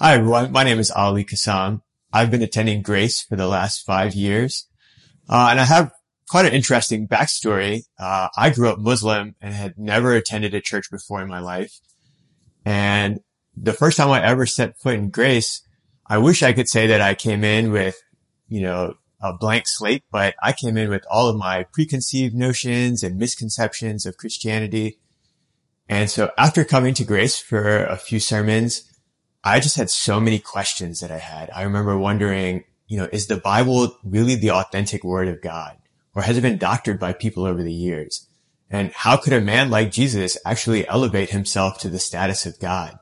Hi, everyone. My name is Ali Kassam. I've been attending Grace for the last five years. Uh, and I have quite an interesting backstory. Uh, I grew up Muslim and had never attended a church before in my life. And the first time I ever set foot in Grace, I wish I could say that I came in with, you know, a blank slate, but I came in with all of my preconceived notions and misconceptions of Christianity. And so after coming to Grace for a few sermons, I just had so many questions that I had. I remember wondering, you know, is the Bible really the authentic word of God or has it been doctored by people over the years? And how could a man like Jesus actually elevate himself to the status of God?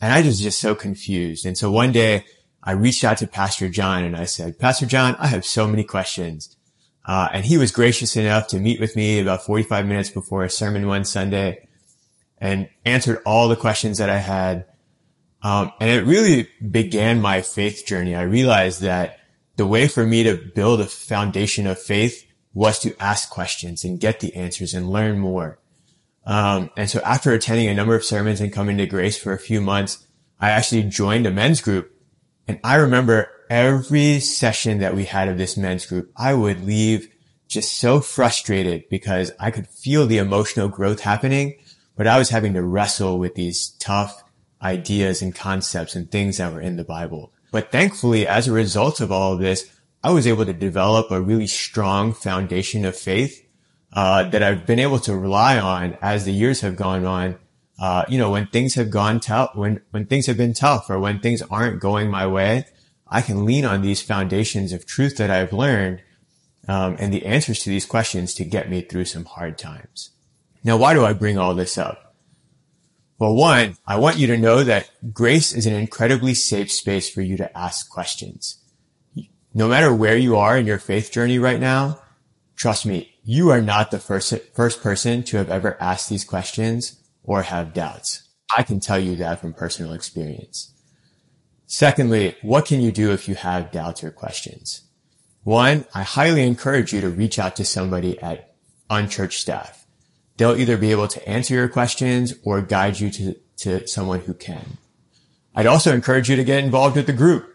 And I was just so confused. And so one day I reached out to Pastor John and I said, Pastor John, I have so many questions. Uh, and he was gracious enough to meet with me about 45 minutes before a sermon one Sunday and answered all the questions that I had. Um, and it really began my faith journey. I realized that the way for me to build a foundation of faith was to ask questions and get the answers and learn more. Um, and so after attending a number of sermons and coming to Grace for a few months, I actually joined a men's group. And I remember every session that we had of this men's group, I would leave just so frustrated because I could feel the emotional growth happening, but I was having to wrestle with these tough ideas and concepts and things that were in the Bible. But thankfully, as a result of all of this, I was able to develop a really strong foundation of faith uh, that I've been able to rely on as the years have gone on. Uh, you know, when things have gone tough, when when things have been tough, or when things aren't going my way, I can lean on these foundations of truth that I've learned um, and the answers to these questions to get me through some hard times. Now, why do I bring all this up? Well, one, I want you to know that grace is an incredibly safe space for you to ask questions. No matter where you are in your faith journey right now, trust me, you are not the first, first person to have ever asked these questions or have doubts. I can tell you that from personal experience. Secondly, what can you do if you have doubts or questions? One, I highly encourage you to reach out to somebody at unchurch staff. They'll either be able to answer your questions or guide you to, to someone who can. I'd also encourage you to get involved with the group.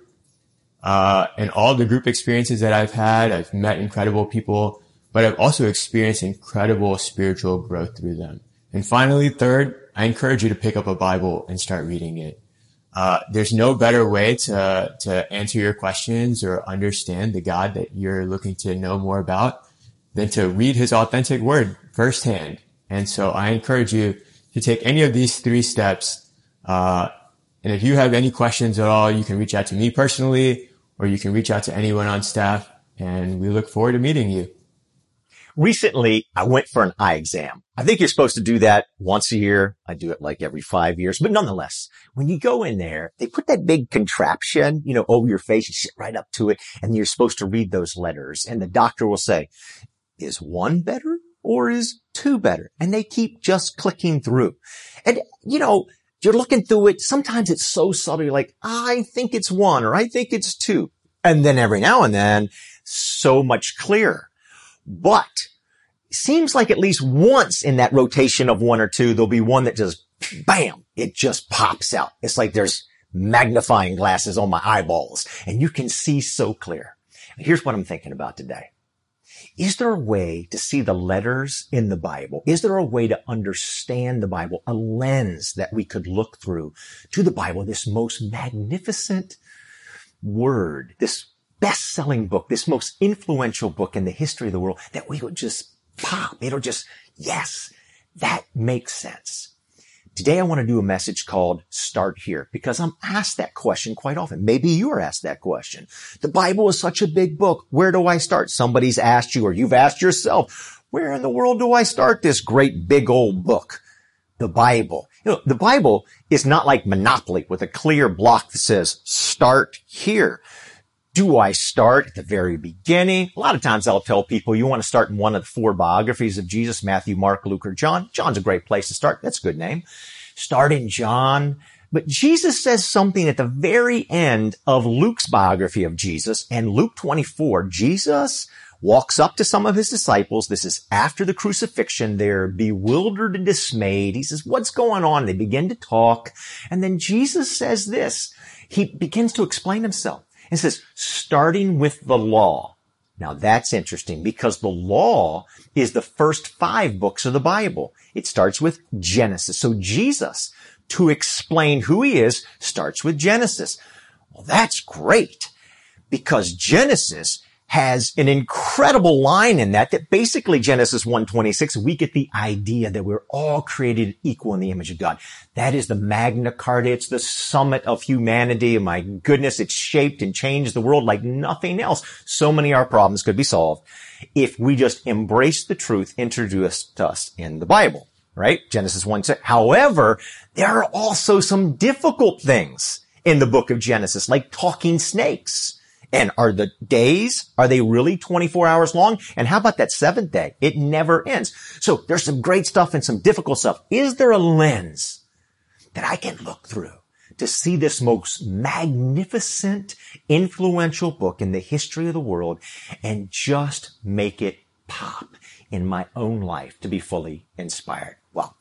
Uh, and all the group experiences that I've had, I've met incredible people, but I've also experienced incredible spiritual growth through them. And finally, third, I encourage you to pick up a Bible and start reading it. Uh, there's no better way to, to answer your questions or understand the God that you're looking to know more about than to read his authentic word firsthand and so I encourage you to take any of these three steps. Uh, and if you have any questions at all, you can reach out to me personally, or you can reach out to anyone on staff. And we look forward to meeting you. Recently, I went for an eye exam. I think you're supposed to do that once a year. I do it like every five years, but nonetheless, when you go in there, they put that big contraption, you know, over your face. You sit right up to it and you're supposed to read those letters and the doctor will say, is one better? Or is two better? And they keep just clicking through. And, you know, you're looking through it. Sometimes it's so subtle. You're like, I think it's one or I think it's two. And then every now and then so much clearer. But seems like at least once in that rotation of one or two, there'll be one that just bam, it just pops out. It's like there's magnifying glasses on my eyeballs and you can see so clear. Here's what I'm thinking about today. Is there a way to see the letters in the Bible? Is there a way to understand the Bible? A lens that we could look through to the Bible, this most magnificent word, this best-selling book, this most influential book in the history of the world that we would just pop. It'll just, yes, that makes sense. Today I want to do a message called Start Here because I'm asked that question quite often. Maybe you are asked that question. The Bible is such a big book. Where do I start? Somebody's asked you or you've asked yourself, where in the world do I start this great big old book? The Bible. You know, the Bible is not like Monopoly with a clear block that says start here. Do I start at the very beginning? A lot of times I'll tell people you want to start in one of the four biographies of Jesus, Matthew, Mark, Luke, or John. John's a great place to start. That's a good name. Start in John. But Jesus says something at the very end of Luke's biography of Jesus and Luke 24. Jesus walks up to some of his disciples. This is after the crucifixion. They're bewildered and dismayed. He says, what's going on? They begin to talk. And then Jesus says this. he begins to explain himself and says, starting with the law. Now that's interesting because the law is the first five books of the Bible. It starts with Genesis. So Jesus, to explain who he is, starts with Genesis. Well, that's great because Genesis has an incredible line in that that basically Genesis 126, we get the idea that we're all created equal in the image of God. That is the Magna Carta. It's the summit of humanity. My goodness, it's shaped and changed the world like nothing else. So many of our problems could be solved if we just embrace the truth introduced to us in the Bible, right? Genesis 1 6. However, there are also some difficult things in the book of Genesis, like talking snakes and are the days, are they really 24 hours long? And how about that seventh day? It never ends. So there's some great stuff and some difficult stuff. Is there a lens that I can look through to see this most magnificent, influential book in the history of the world and just make it pop in my own life to be fully inspired? Well,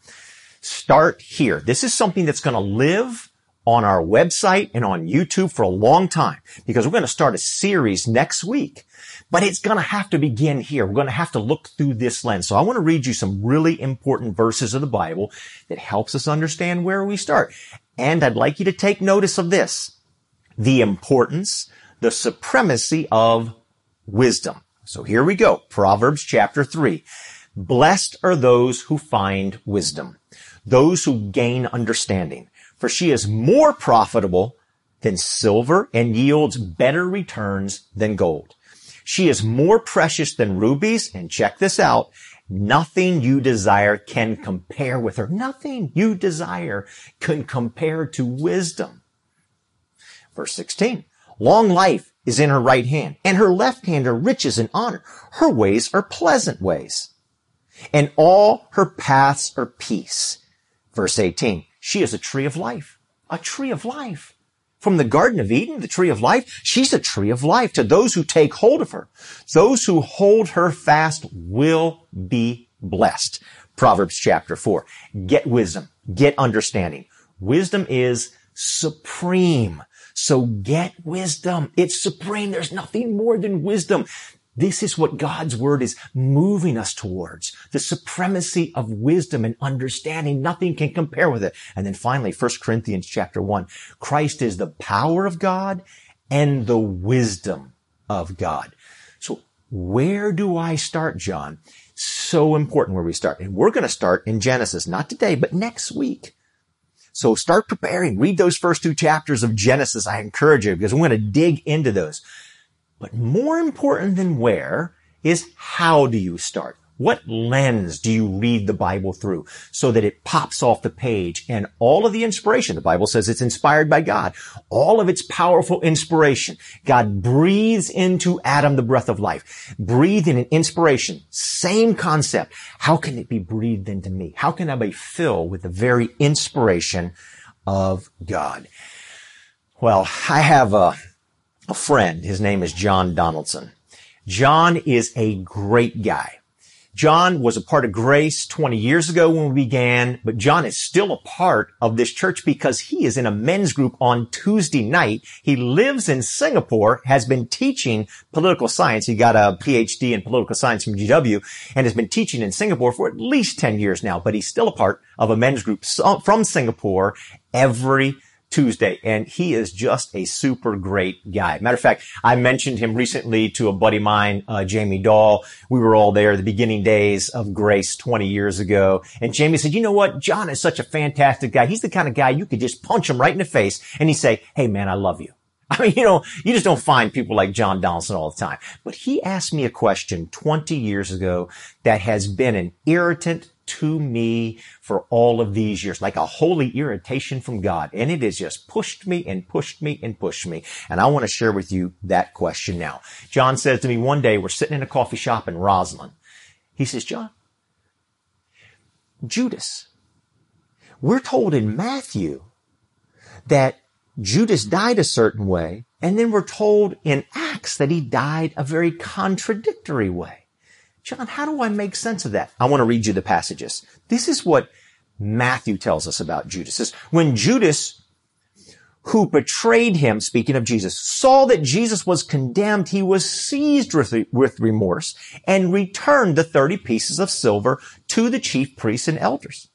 start here. This is something that's going to live on our website and on YouTube for a long time because we're going to start a series next week. But it's going to have to begin here. We're going to have to look through this lens. So I want to read you some really important verses of the Bible that helps us understand where we start. And I'd like you to take notice of this. The importance, the supremacy of wisdom. So here we go. Proverbs chapter three. Blessed are those who find wisdom, those who gain understanding for she is more profitable than silver and yields better returns than gold. She is more precious than rubies, and check this out, nothing you desire can compare with her. Nothing you desire can compare to wisdom. Verse 16, long life is in her right hand, and her left hand are riches and honor. Her ways are pleasant ways, and all her paths are peace. Verse 18, she is a tree of life. A tree of life. From the Garden of Eden, the tree of life, she's a tree of life to those who take hold of her. Those who hold her fast will be blessed. Proverbs chapter four. Get wisdom. Get understanding. Wisdom is supreme. So get wisdom. It's supreme. There's nothing more than wisdom. This is what God's word is moving us towards. The supremacy of wisdom and understanding. Nothing can compare with it. And then finally, 1 Corinthians chapter 1. Christ is the power of God and the wisdom of God. So where do I start, John? So important where we start. And we're going to start in Genesis, not today, but next week. So start preparing. Read those first two chapters of Genesis. I encourage you because we're going to dig into those. But more important than where is how do you start? What lens do you read the Bible through so that it pops off the page and all of the inspiration, the Bible says it's inspired by God, all of its powerful inspiration. God breathes into Adam the breath of life, breathe in an inspiration, same concept. How can it be breathed into me? How can I be filled with the very inspiration of God? Well, I have a, a friend. His name is John Donaldson. John is a great guy. John was a part of Grace 20 years ago when we began, but John is still a part of this church because he is in a men's group on Tuesday night. He lives in Singapore, has been teaching political science. He got a PhD in political science from GW and has been teaching in Singapore for at least 10 years now, but he's still a part of a men's group from Singapore every Tuesday, and he is just a super great guy. Matter of fact, I mentioned him recently to a buddy of mine, uh, Jamie Dahl. We were all there the beginning days of Grace 20 years ago, and Jamie said, "You know what? John is such a fantastic guy. He's the kind of guy you could just punch him right in the face, and he'd say, "Hey, man, I love you." I mean, you know, you just don't find people like John Donaldson all the time. But he asked me a question 20 years ago that has been an irritant to me for all of these years, like a holy irritation from God. And it has just pushed me and pushed me and pushed me. And I want to share with you that question now. John says to me one day, we're sitting in a coffee shop in Rosslyn. He says, John, Judas, we're told in Matthew that Judas died a certain way, and then we're told in Acts that he died a very contradictory way. John, how do I make sense of that? I want to read you the passages. This is what Matthew tells us about Judas. When Judas who betrayed him, speaking of Jesus, saw that Jesus was condemned, he was seized with, with remorse and returned the 30 pieces of silver to the chief priests and elders.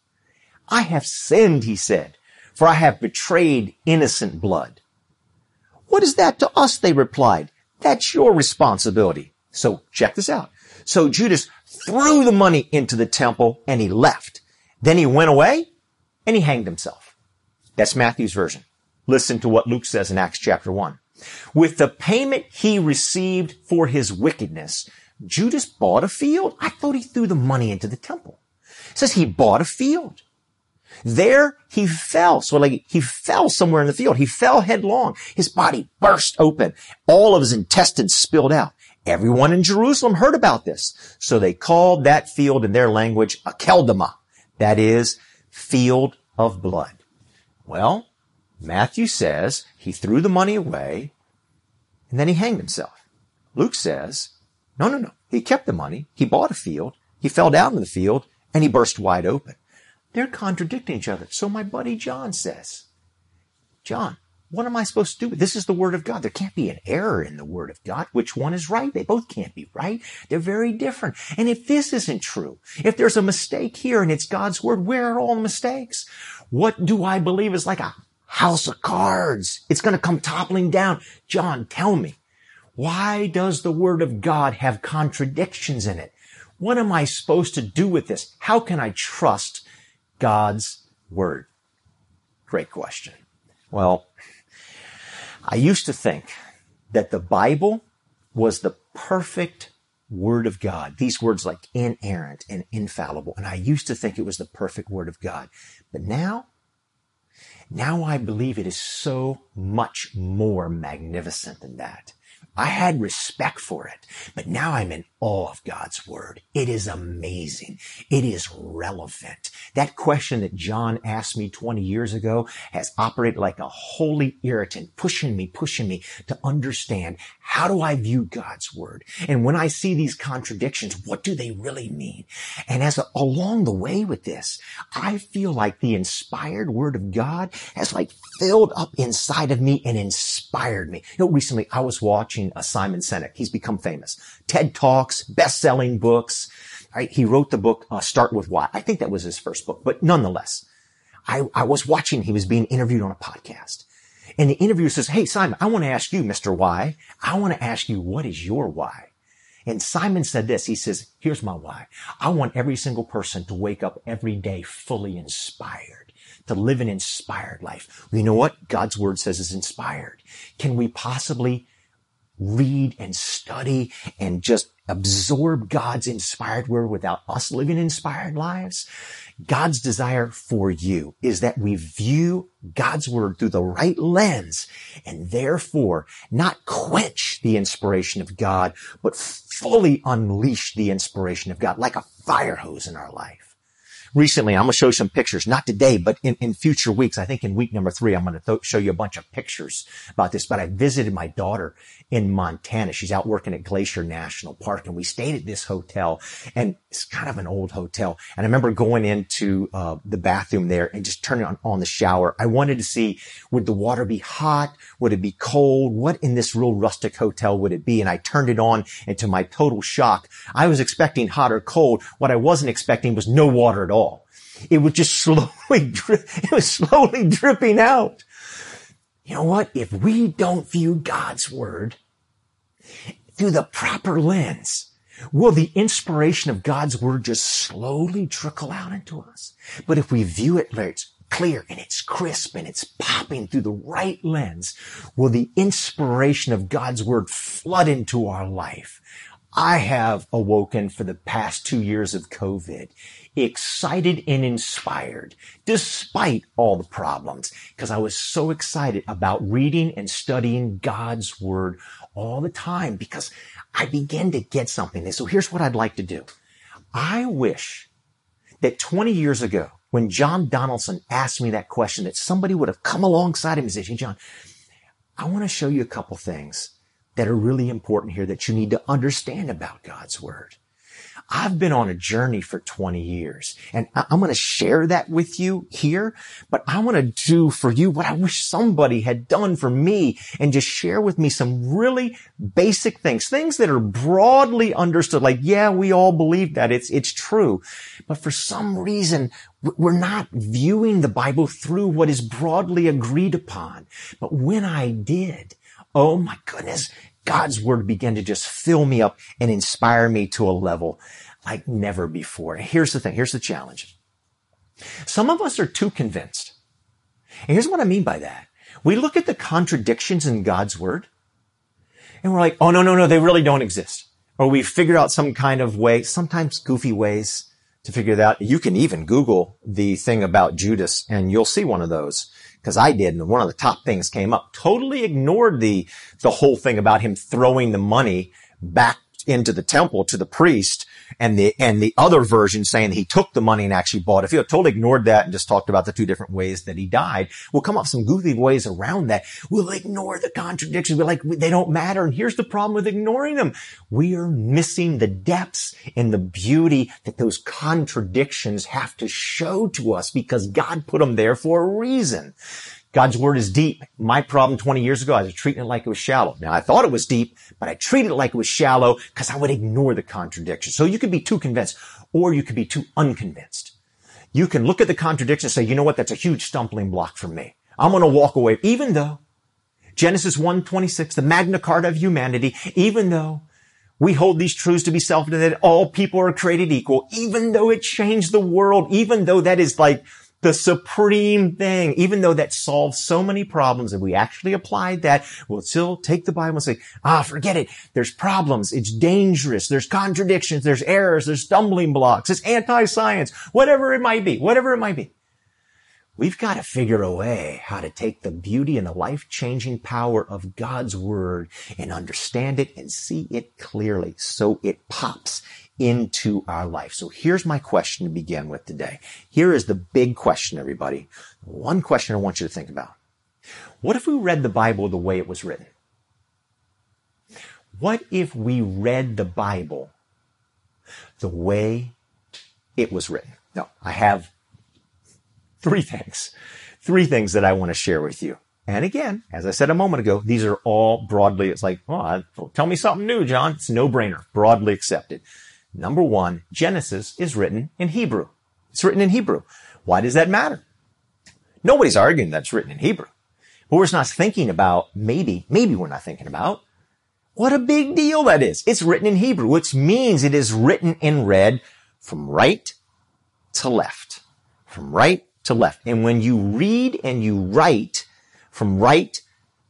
I have sinned, he said, for I have betrayed innocent blood. What is that to us? They replied. That's your responsibility. So check this out. So Judas threw the money into the temple and he left. Then he went away and he hanged himself. That's Matthew's version. Listen to what Luke says in Acts chapter 1. With the payment he received for his wickedness, Judas bought a field. I thought he threw the money into the temple. It says he bought a field. There he fell. So like he fell somewhere in the field. He fell headlong. His body burst open. All of his intestines spilled out. Everyone in Jerusalem heard about this. So they called that field in their language Akeldama. That is field of blood. Well, Matthew says he threw the money away and then he hanged himself. Luke says, no, no, no. He kept the money. He bought a field. He fell down in the field and he burst wide open. They're contradicting each other. So my buddy John says, John, what am I supposed to do? This is the word of God. There can't be an error in the word of God. Which one is right? They both can't be right. They're very different. And if this isn't true, if there's a mistake here and it's God's word, where are all the mistakes? What do I believe is like a house of cards? It's going to come toppling down. John, tell me, why does the word of God have contradictions in it? What am I supposed to do with this? How can I trust God's word? Great question. Well, I used to think that the Bible was the perfect word of God. These words like inerrant and infallible. And I used to think it was the perfect word of God. But now, now I believe it is so much more magnificent than that. I had respect for it, but now I'm in awe of God's word. It is amazing. It is relevant. That question that John asked me 20 years ago has operated like a holy irritant, pushing me, pushing me to understand how do I view God's word? And when I see these contradictions, what do they really mean? And as a, along the way with this, I feel like the inspired word of God has like filled up inside of me and inspired me. You know, recently I was watching a Simon Sinek. He's become famous. TED Talks, best-selling books. Right? He wrote the book, uh, Start With Why. I think that was his first book, but nonetheless, I, I was watching, he was being interviewed on a podcast. And the interviewer says, Hey, Simon, I want to ask you, Mr. Why. I want to ask you, what is your why? And Simon said this. He says, here's my why. I want every single person to wake up every day fully inspired, to live an inspired life. You know what? God's word says is inspired. Can we possibly read and study and just absorb God's inspired word without us living inspired lives? God's desire for you is that we view God's word through the right lens and therefore not quench the inspiration of God, but fully unleash the inspiration of God like a fire hose in our life recently. I'm going to show you some pictures, not today, but in, in future weeks. I think in week number three, I'm going to th- show you a bunch of pictures about this. But I visited my daughter in Montana. She's out working at Glacier National Park and we stayed at this hotel and it's kind of an old hotel. And I remember going into uh, the bathroom there and just turning on, on the shower. I wanted to see, would the water be hot? Would it be cold? What in this real rustic hotel would it be? And I turned it on and to my total shock, I was expecting hot or cold. What I wasn't expecting was no water at all all. It was just slowly, it was slowly dripping out. You know what? If we don't view God's word through the proper lens, will the inspiration of God's word just slowly trickle out into us? But if we view it where it's clear and it's crisp and it's popping through the right lens, will the inspiration of God's word flood into our life? I have awoken for the past two years of COVID excited and inspired despite all the problems because I was so excited about reading and studying God's word all the time because I began to get something. And so here's what I'd like to do. I wish that 20 years ago, when John Donaldson asked me that question, that somebody would have come alongside him and said, Hey, John, I want to show you a couple things that are really important here that you need to understand about God's word. I've been on a journey for 20 years and I'm going to share that with you here, but I want to do for you what I wish somebody had done for me and just share with me some really basic things, things that are broadly understood. Like, yeah, we all believe that it's, it's true, but for some reason, we're not viewing the Bible through what is broadly agreed upon. But when I did, oh my goodness, God's word began to just fill me up and inspire me to a level like never before. Here's the thing. Here's the challenge. Some of us are too convinced. And here's what I mean by that. We look at the contradictions in God's word and we're like, oh, no, no, no, they really don't exist. Or we figured out some kind of way, sometimes goofy ways to figure that out. You can even Google the thing about Judas and you'll see one of those because I did, and one of the top things came up. Totally ignored the the whole thing about him throwing the money back into the temple to the priest and the and the other version saying he took the money and actually bought it. If you totally ignored that and just talked about the two different ways that he died, we'll come up with some goofy ways around that. We'll ignore the contradictions. We're like they don't matter. And here's the problem with ignoring them: we are missing the depths and the beauty that those contradictions have to show to us because God put them there for a reason. God's word is deep. My problem 20 years ago, I was treating it like it was shallow. Now I thought it was deep, but I treated it like it was shallow because I would ignore the contradiction. So you could be too convinced or you could be too unconvinced. You can look at the contradiction and say, you know what? That's a huge stumbling block for me. I'm going to walk away, even though Genesis 1:26, the Magna Carta of humanity, even though we hold these truths to be self-evident that all people are created equal, even though it changed the world, even though that is like the supreme thing, even though that solves so many problems, if we actually applied that, we'll still take the Bible and say, ah, forget it. There's problems. It's dangerous. There's contradictions. There's errors. There's stumbling blocks. It's anti-science, whatever it might be, whatever it might be. We've got to figure a way how to take the beauty and the life-changing power of God's word and understand it and see it clearly so it pops into our life. So here's my question to begin with today. Here is the big question, everybody. One question I want you to think about. What if we read the Bible the way it was written? What if we read the Bible the way it was written? Now, I have three things, three things that I want to share with you. And again, as I said a moment ago, these are all broadly, it's like, oh, tell me something new, John. It's no brainer, broadly accepted. Number one, Genesis is written in Hebrew. It's written in Hebrew. Why does that matter? Nobody's arguing that's written in Hebrew. But we're not thinking about, maybe, maybe we're not thinking about what a big deal that is. It's written in Hebrew, which means it is written in red from right to left. From right to left. And when you read and you write from right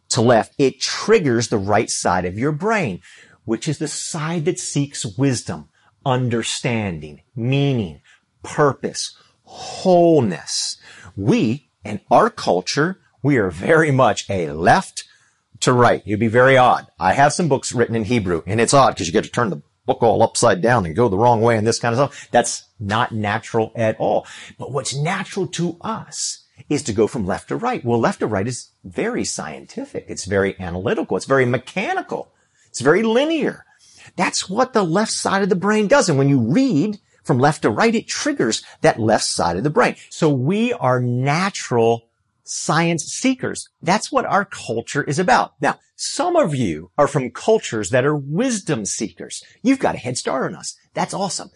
to left, it triggers the right side of your brain, which is the side that seeks wisdom understanding, meaning, purpose, wholeness. We, in our culture, we are very much a left to right. You'd be very odd. I have some books written in Hebrew and it's odd because you get to turn the book all upside down and go the wrong way and this kind of stuff. That's not natural at all. But what's natural to us is to go from left to right. Well, left to right is very scientific. It's very analytical. It's very mechanical. It's very linear. That's what the left side of the brain does. And when you read from left to right, it triggers that left side of the brain. So we are natural science seekers. That's what our culture is about. Now, some of you are from cultures that are wisdom seekers. You've got a head start on us. That's awesome.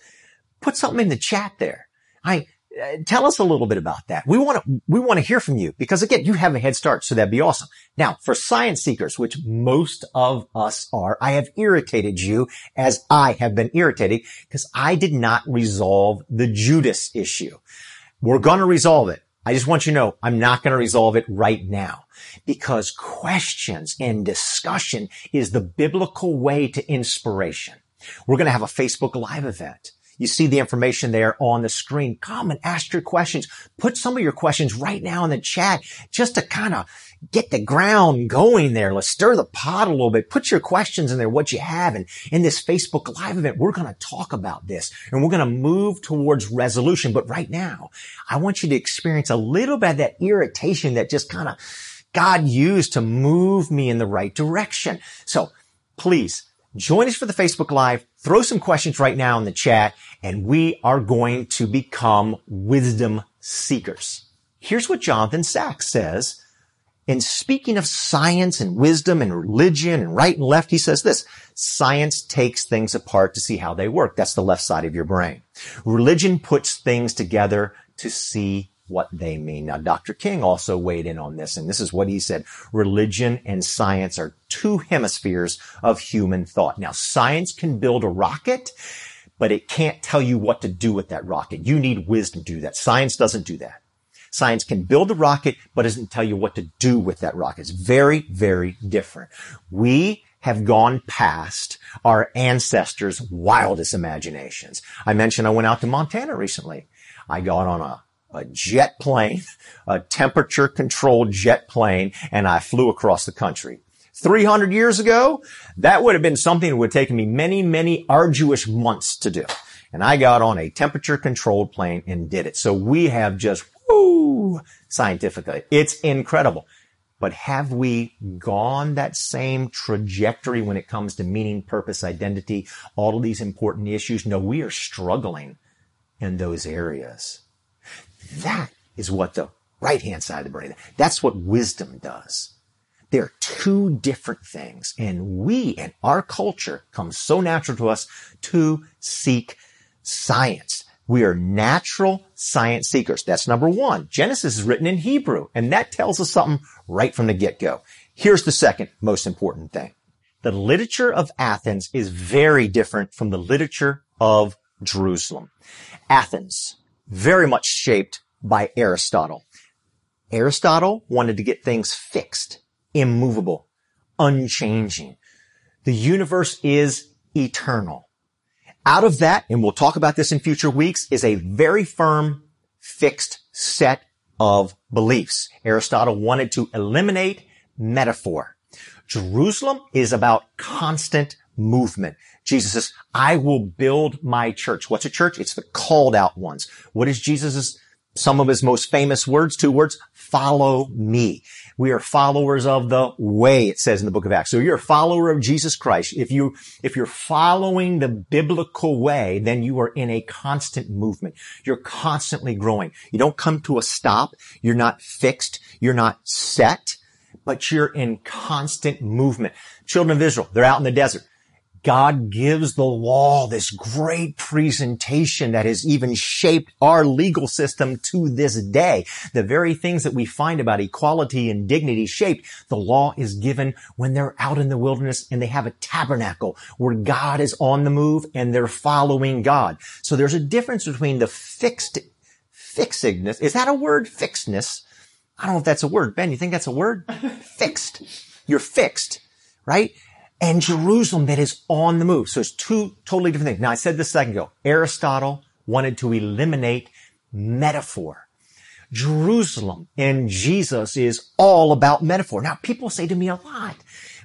Put something in the chat there. I, Uh, tell us a little bit about that. We want to, we want to hear from you because again, you have a head start. So that'd be awesome. Now for science seekers, which most of us are, I have irritated you as I have been irritated because I did not resolve the Judas issue. We're going to resolve it. I just want you to know I'm not going to resolve it right now because questions and discussion is the biblical way to inspiration. We're going to have a Facebook live event. You see the information there on the screen. Come and ask your questions. Put some of your questions right now in the chat just to kind of get the ground going there. Let's stir the pot a little bit. Put your questions in there, what you have. And in this Facebook live event, we're going to talk about this and we're going to move towards resolution. But right now, I want you to experience a little bit of that irritation that just kind of God used to move me in the right direction. So please join us for the Facebook Live. Throw some questions right now in the chat and we are going to become wisdom seekers. Here's what Jonathan Sacks says. In speaking of science and wisdom and religion and right and left, he says this, science takes things apart to see how they work. That's the left side of your brain. Religion puts things together to see what they mean. Now, Dr. King also weighed in on this, and this is what he said. Religion and science are two hemispheres of human thought. Now, science can build a rocket, but it can't tell you what to do with that rocket. You need wisdom to do that. Science doesn't do that. Science can build a rocket, but doesn't tell you what to do with that rocket. It's very, very different. We have gone past our ancestors' wildest imaginations. I mentioned I went out to Montana recently. I got on a, a jet plane, a temperature controlled jet plane, and I flew across the country. 300 years ago, that would have been something that would have taken me many, many arduous months to do. And I got on a temperature controlled plane and did it. So we have just woo, scientifically. It's incredible. But have we gone that same trajectory when it comes to meaning, purpose, identity, all of these important issues? No, we are struggling in those areas. That is what the right hand side of the brain, that's what wisdom does. They're two different things. And we and our culture comes so natural to us to seek science. We are natural science seekers. That's number one. Genesis is written in Hebrew, and that tells us something right from the get-go. Here's the second most important thing. The literature of Athens is very different from the literature of Jerusalem. Athens, very much shaped by Aristotle. Aristotle wanted to get things fixed, immovable, unchanging. The universe is eternal. Out of that, and we'll talk about this in future weeks, is a very firm, fixed set of beliefs. Aristotle wanted to eliminate metaphor. Jerusalem is about constant movement. Jesus says, I will build my church. What's a church? It's the called out ones. What is Jesus' some of his most famous words? Two words. Follow me. We are followers of the way, it says in the book of Acts. So you're a follower of Jesus Christ. If you, if you're following the biblical way, then you are in a constant movement. You're constantly growing. You don't come to a stop. You're not fixed. You're not set, but you're in constant movement. Children of Israel, they're out in the desert. God gives the law this great presentation that has even shaped our legal system to this day. The very things that we find about equality and dignity shaped, the law is given when they're out in the wilderness and they have a tabernacle where God is on the move and they're following God. So there's a difference between the fixed, fixedness. Is that a word? Fixedness. I don't know if that's a word. Ben, you think that's a word? fixed. You're fixed, right? And Jerusalem that is on the move. So it's two totally different things. Now I said this a second ago. Aristotle wanted to eliminate metaphor. Jerusalem and Jesus is all about metaphor. Now people say to me a lot,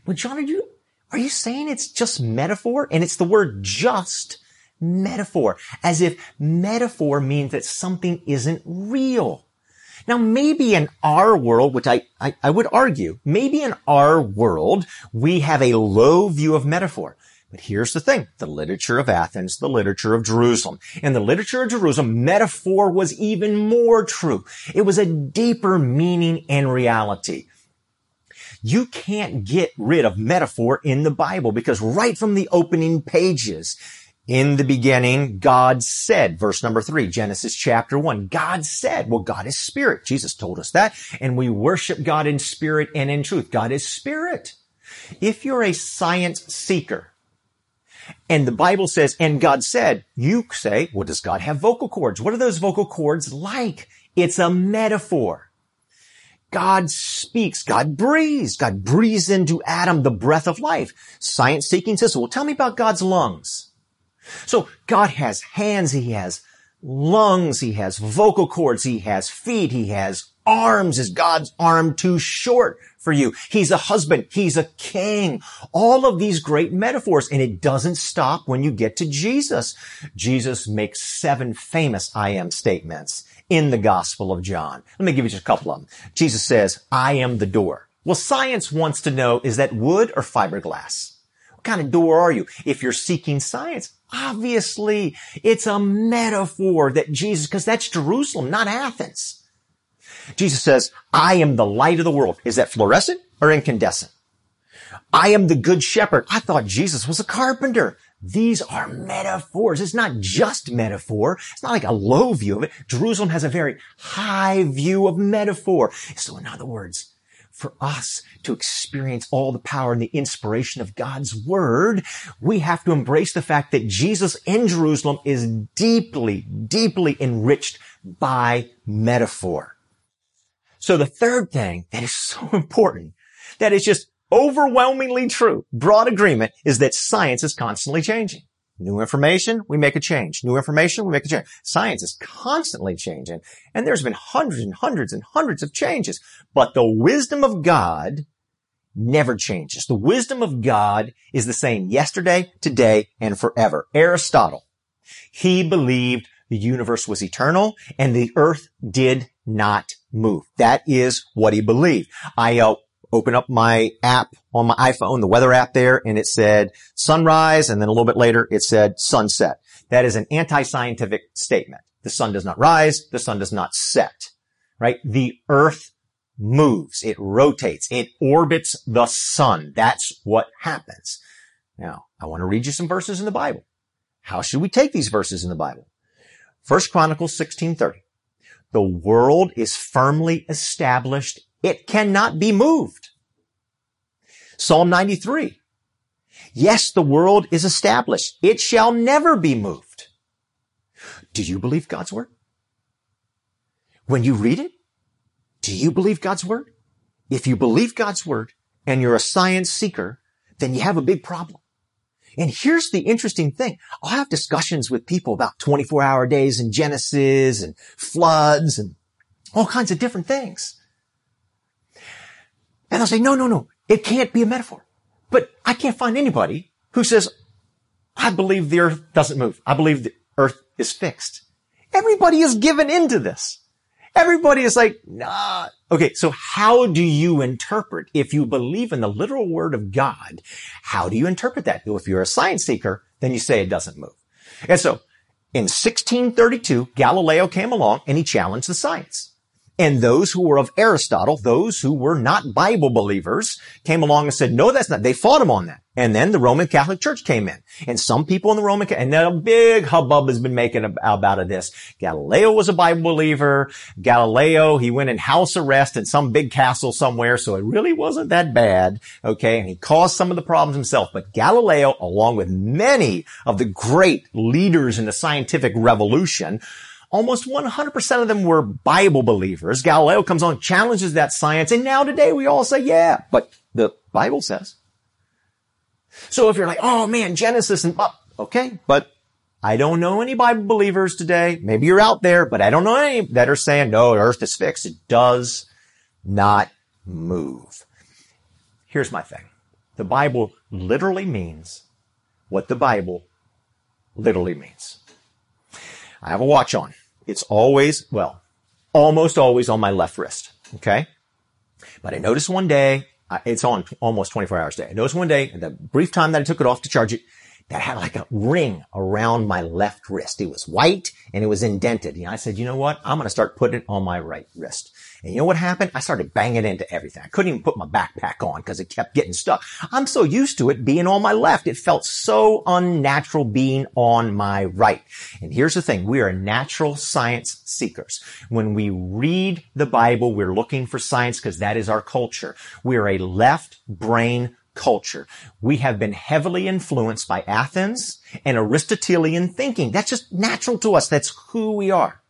well, John, are you, are you saying it's just metaphor? And it's the word just metaphor, as if metaphor means that something isn't real. Now, maybe in our world, which I, I, I, would argue, maybe in our world, we have a low view of metaphor. But here's the thing. The literature of Athens, the literature of Jerusalem. In the literature of Jerusalem, metaphor was even more true. It was a deeper meaning and reality. You can't get rid of metaphor in the Bible because right from the opening pages, in the beginning, God said, verse number three, Genesis chapter one, God said, well, God is spirit. Jesus told us that. And we worship God in spirit and in truth. God is spirit. If you're a science seeker and the Bible says, and God said, you say, well, does God have vocal cords? What are those vocal cords like? It's a metaphor. God speaks. God breathes. God breathes into Adam the breath of life. Science seeking says, well, tell me about God's lungs. So God has hands, He has lungs, He has vocal cords, He has feet, He has arms. Is God's arm too short for you? He's a husband. He's a king. All of these great metaphors. And it doesn't stop when you get to Jesus. Jesus makes seven famous I am statements in the gospel of John. Let me give you just a couple of them. Jesus says, I am the door. Well, science wants to know, is that wood or fiberglass? Kind of door are you? If you're seeking science, obviously it's a metaphor that Jesus, because that's Jerusalem, not Athens. Jesus says, I am the light of the world. Is that fluorescent or incandescent? I am the good shepherd. I thought Jesus was a carpenter. These are metaphors. It's not just metaphor. It's not like a low view of it. Jerusalem has a very high view of metaphor. So in other words, for us to experience all the power and the inspiration of God's word, we have to embrace the fact that Jesus in Jerusalem is deeply, deeply enriched by metaphor. So the third thing that is so important, that is just overwhelmingly true, broad agreement, is that science is constantly changing. New information, we make a change. New information, we make a change. Science is constantly changing. And there's been hundreds and hundreds and hundreds of changes. But the wisdom of God never changes. The wisdom of God is the same yesterday, today, and forever. Aristotle, he believed the universe was eternal and the earth did not move. That is what he believed. I uh, open up my app on my iPhone, the weather app there, and it said sunrise, and then a little bit later it said sunset. That is an anti-scientific statement. The sun does not rise, the sun does not set, right? The earth moves, it rotates, it orbits the sun. That's what happens. Now, I want to read you some verses in the Bible. How should we take these verses in the Bible? First Chronicles 1630. The world is firmly established it cannot be moved. Psalm 93. Yes, the world is established. It shall never be moved. Do you believe God's word? When you read it, do you believe God's word? If you believe God's word and you're a science seeker, then you have a big problem. And here's the interesting thing. I'll have discussions with people about 24 hour days and Genesis and floods and all kinds of different things. And they'll say, no, no, no, it can't be a metaphor. But I can't find anybody who says, I believe the earth doesn't move. I believe the earth is fixed. Everybody is given into this. Everybody is like, nah. Okay. So how do you interpret if you believe in the literal word of God? How do you interpret that? Well, If you're a science seeker, then you say it doesn't move. And so in 1632, Galileo came along and he challenged the science. And those who were of Aristotle, those who were not Bible believers, came along and said, no, that's not, they fought him on that. And then the Roman Catholic Church came in. And some people in the Roman, and then a big hubbub has been making about of this. Galileo was a Bible believer. Galileo, he went in house arrest in some big castle somewhere, so it really wasn't that bad. Okay. And he caused some of the problems himself. But Galileo, along with many of the great leaders in the scientific revolution, Almost 100% of them were Bible believers. Galileo comes on, challenges that science, and now today we all say, yeah, but the Bible says. So if you're like, oh man, Genesis and, oh, okay, but I don't know any Bible believers today. Maybe you're out there, but I don't know any that are saying, no, earth is fixed. It does not move. Here's my thing. The Bible literally means what the Bible literally means. I have a watch on. It's always, well, almost always on my left wrist. Okay. But I noticed one day, it's on almost 24 hours a day. I noticed one day, in the brief time that I took it off to charge it, that had like a ring around my left wrist. It was white and it was indented. And I said, you know what? I'm going to start putting it on my right wrist. And you know what happened? I started banging into everything. I couldn't even put my backpack on because it kept getting stuck. I'm so used to it being on my left. It felt so unnatural being on my right. And here's the thing. We are natural science seekers. When we read the Bible, we're looking for science because that is our culture. We are a left brain culture. We have been heavily influenced by Athens and Aristotelian thinking. That's just natural to us. That's who we are.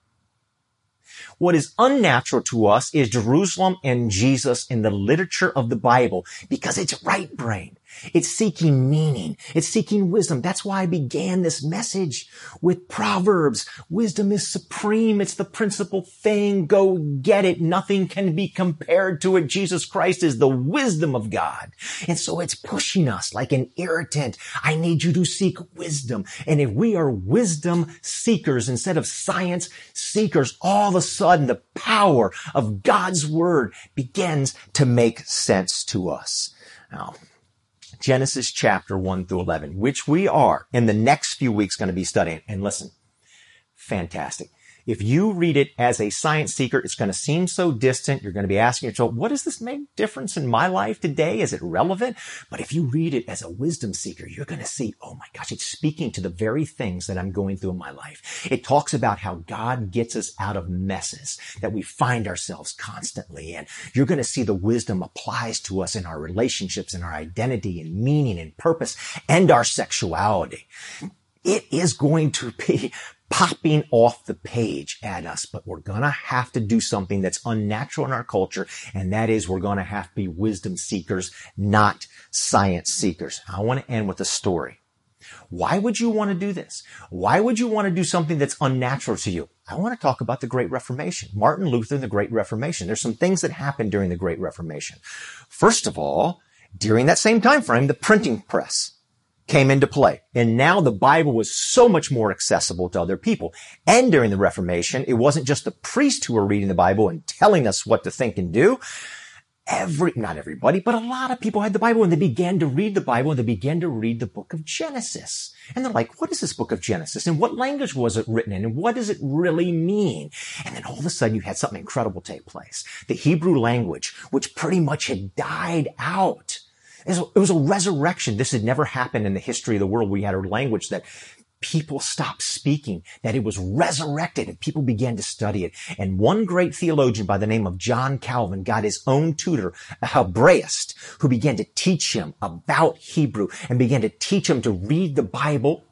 What is unnatural to us is Jerusalem and Jesus in the literature of the Bible because it's right brain. It's seeking meaning. It's seeking wisdom. That's why I began this message with Proverbs. Wisdom is supreme. It's the principal thing. Go get it. Nothing can be compared to it. Jesus Christ is the wisdom of God. And so it's pushing us like an irritant. I need you to seek wisdom. And if we are wisdom seekers instead of science seekers, all of a sudden the power of God's word begins to make sense to us. Now, Genesis chapter 1 through 11, which we are in the next few weeks going to be studying. And listen, fantastic. If you read it as a science seeker, it's going to seem so distant. You're going to be asking yourself, what does this make difference in my life today? Is it relevant? But if you read it as a wisdom seeker, you're going to see, oh my gosh, it's speaking to the very things that I'm going through in my life. It talks about how God gets us out of messes that we find ourselves constantly in. You're going to see the wisdom applies to us in our relationships and our identity and meaning and purpose and our sexuality it is going to be popping off the page at us, but we're going to have to do something that's unnatural in our culture. And that is we're going to have to be wisdom seekers, not science seekers. I want to end with a story. Why would you want to do this? Why would you want to do something that's unnatural to you? I want to talk about the Great Reformation. Martin Luther and the Great Reformation. There's some things that happened during the Great Reformation. First of all, during that same time frame, the printing press came into play. And now the Bible was so much more accessible to other people. And during the Reformation, it wasn't just the priests who were reading the Bible and telling us what to think and do. Every, not everybody, but a lot of people had the Bible and they began to read the Bible and they began to read the book of Genesis. And they're like, what is this book of Genesis? And what language was it written in? And what does it really mean? And then all of a sudden you had something incredible take place. The Hebrew language, which pretty much had died out it was a resurrection. This had never happened in the history of the world. We had a language that people stopped speaking, that it was resurrected and people began to study it. And one great theologian by the name of John Calvin got his own tutor, a Hebraist, who began to teach him about Hebrew and began to teach him to read the Bible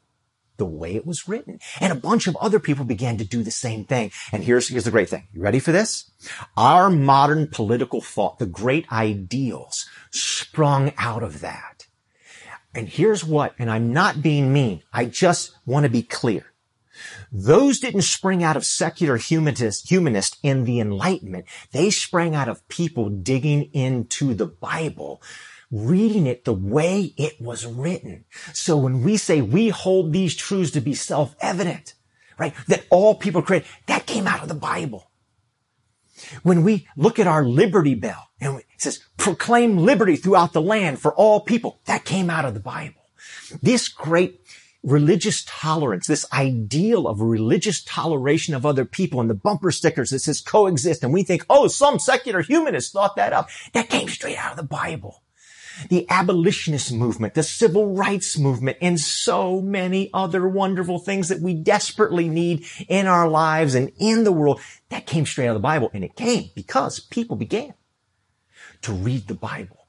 the way it was written. And a bunch of other people began to do the same thing. And here's, here's the great thing. You ready for this? Our modern political thought, the great ideals sprung out of that. And here's what, and I'm not being mean. I just want to be clear. Those didn't spring out of secular humanist, humanist in the Enlightenment. They sprang out of people digging into the Bible reading it the way it was written. So when we say we hold these truths to be self-evident, right, that all people create, that came out of the Bible. When we look at our liberty bell and it says proclaim liberty throughout the land for all people, that came out of the Bible. This great religious tolerance, this ideal of religious toleration of other people and the bumper stickers that says coexist. And we think, oh, some secular humanist thought that up. That came straight out of the Bible the abolitionist movement, the civil rights movement, and so many other wonderful things that we desperately need in our lives and in the world. That came straight out of the Bible. And it came because people began to read the Bible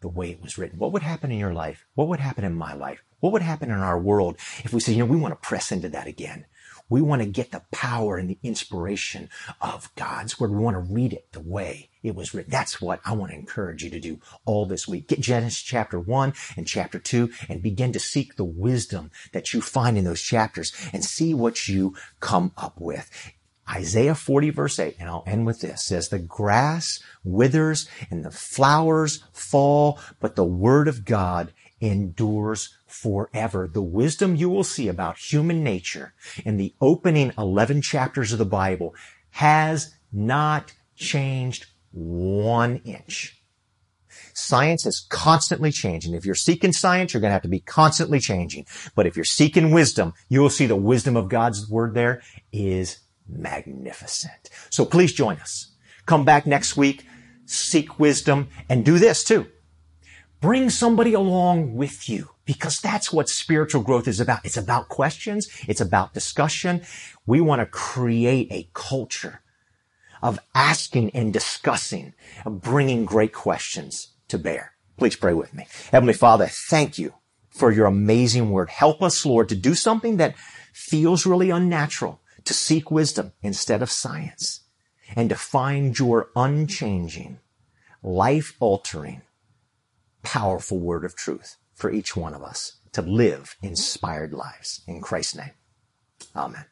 the way it was written. What would happen in your life? What would happen in my life? What would happen in our world if we say, you know, we want to press into that again? We want to get the power and the inspiration of God's word. We want to read it the way it was written. That's what I want to encourage you to do all this week. Get Genesis chapter one and chapter two and begin to seek the wisdom that you find in those chapters and see what you come up with. Isaiah 40 verse 8, and I'll end with this, says, the grass withers and the flowers fall, but the word of God endures forever. The wisdom you will see about human nature in the opening 11 chapters of the Bible has not changed one inch. Science is constantly changing. If you're seeking science, you're going to have to be constantly changing. But if you're seeking wisdom, you will see the wisdom of God's word there is magnificent. So please join us. Come back next week, seek wisdom, and do this too. Bring somebody along with you because that's what spiritual growth is about. It's about questions. It's about discussion. We want to create a culture of asking and discussing, of bringing great questions to bear. Please pray with me. Heavenly Father, thank you for your amazing word. Help us, Lord, to do something that feels really unnatural, to seek wisdom instead of science, and to find your unchanging, life altering, powerful word of truth for each one of us to live inspired lives. In Christ's name. Amen.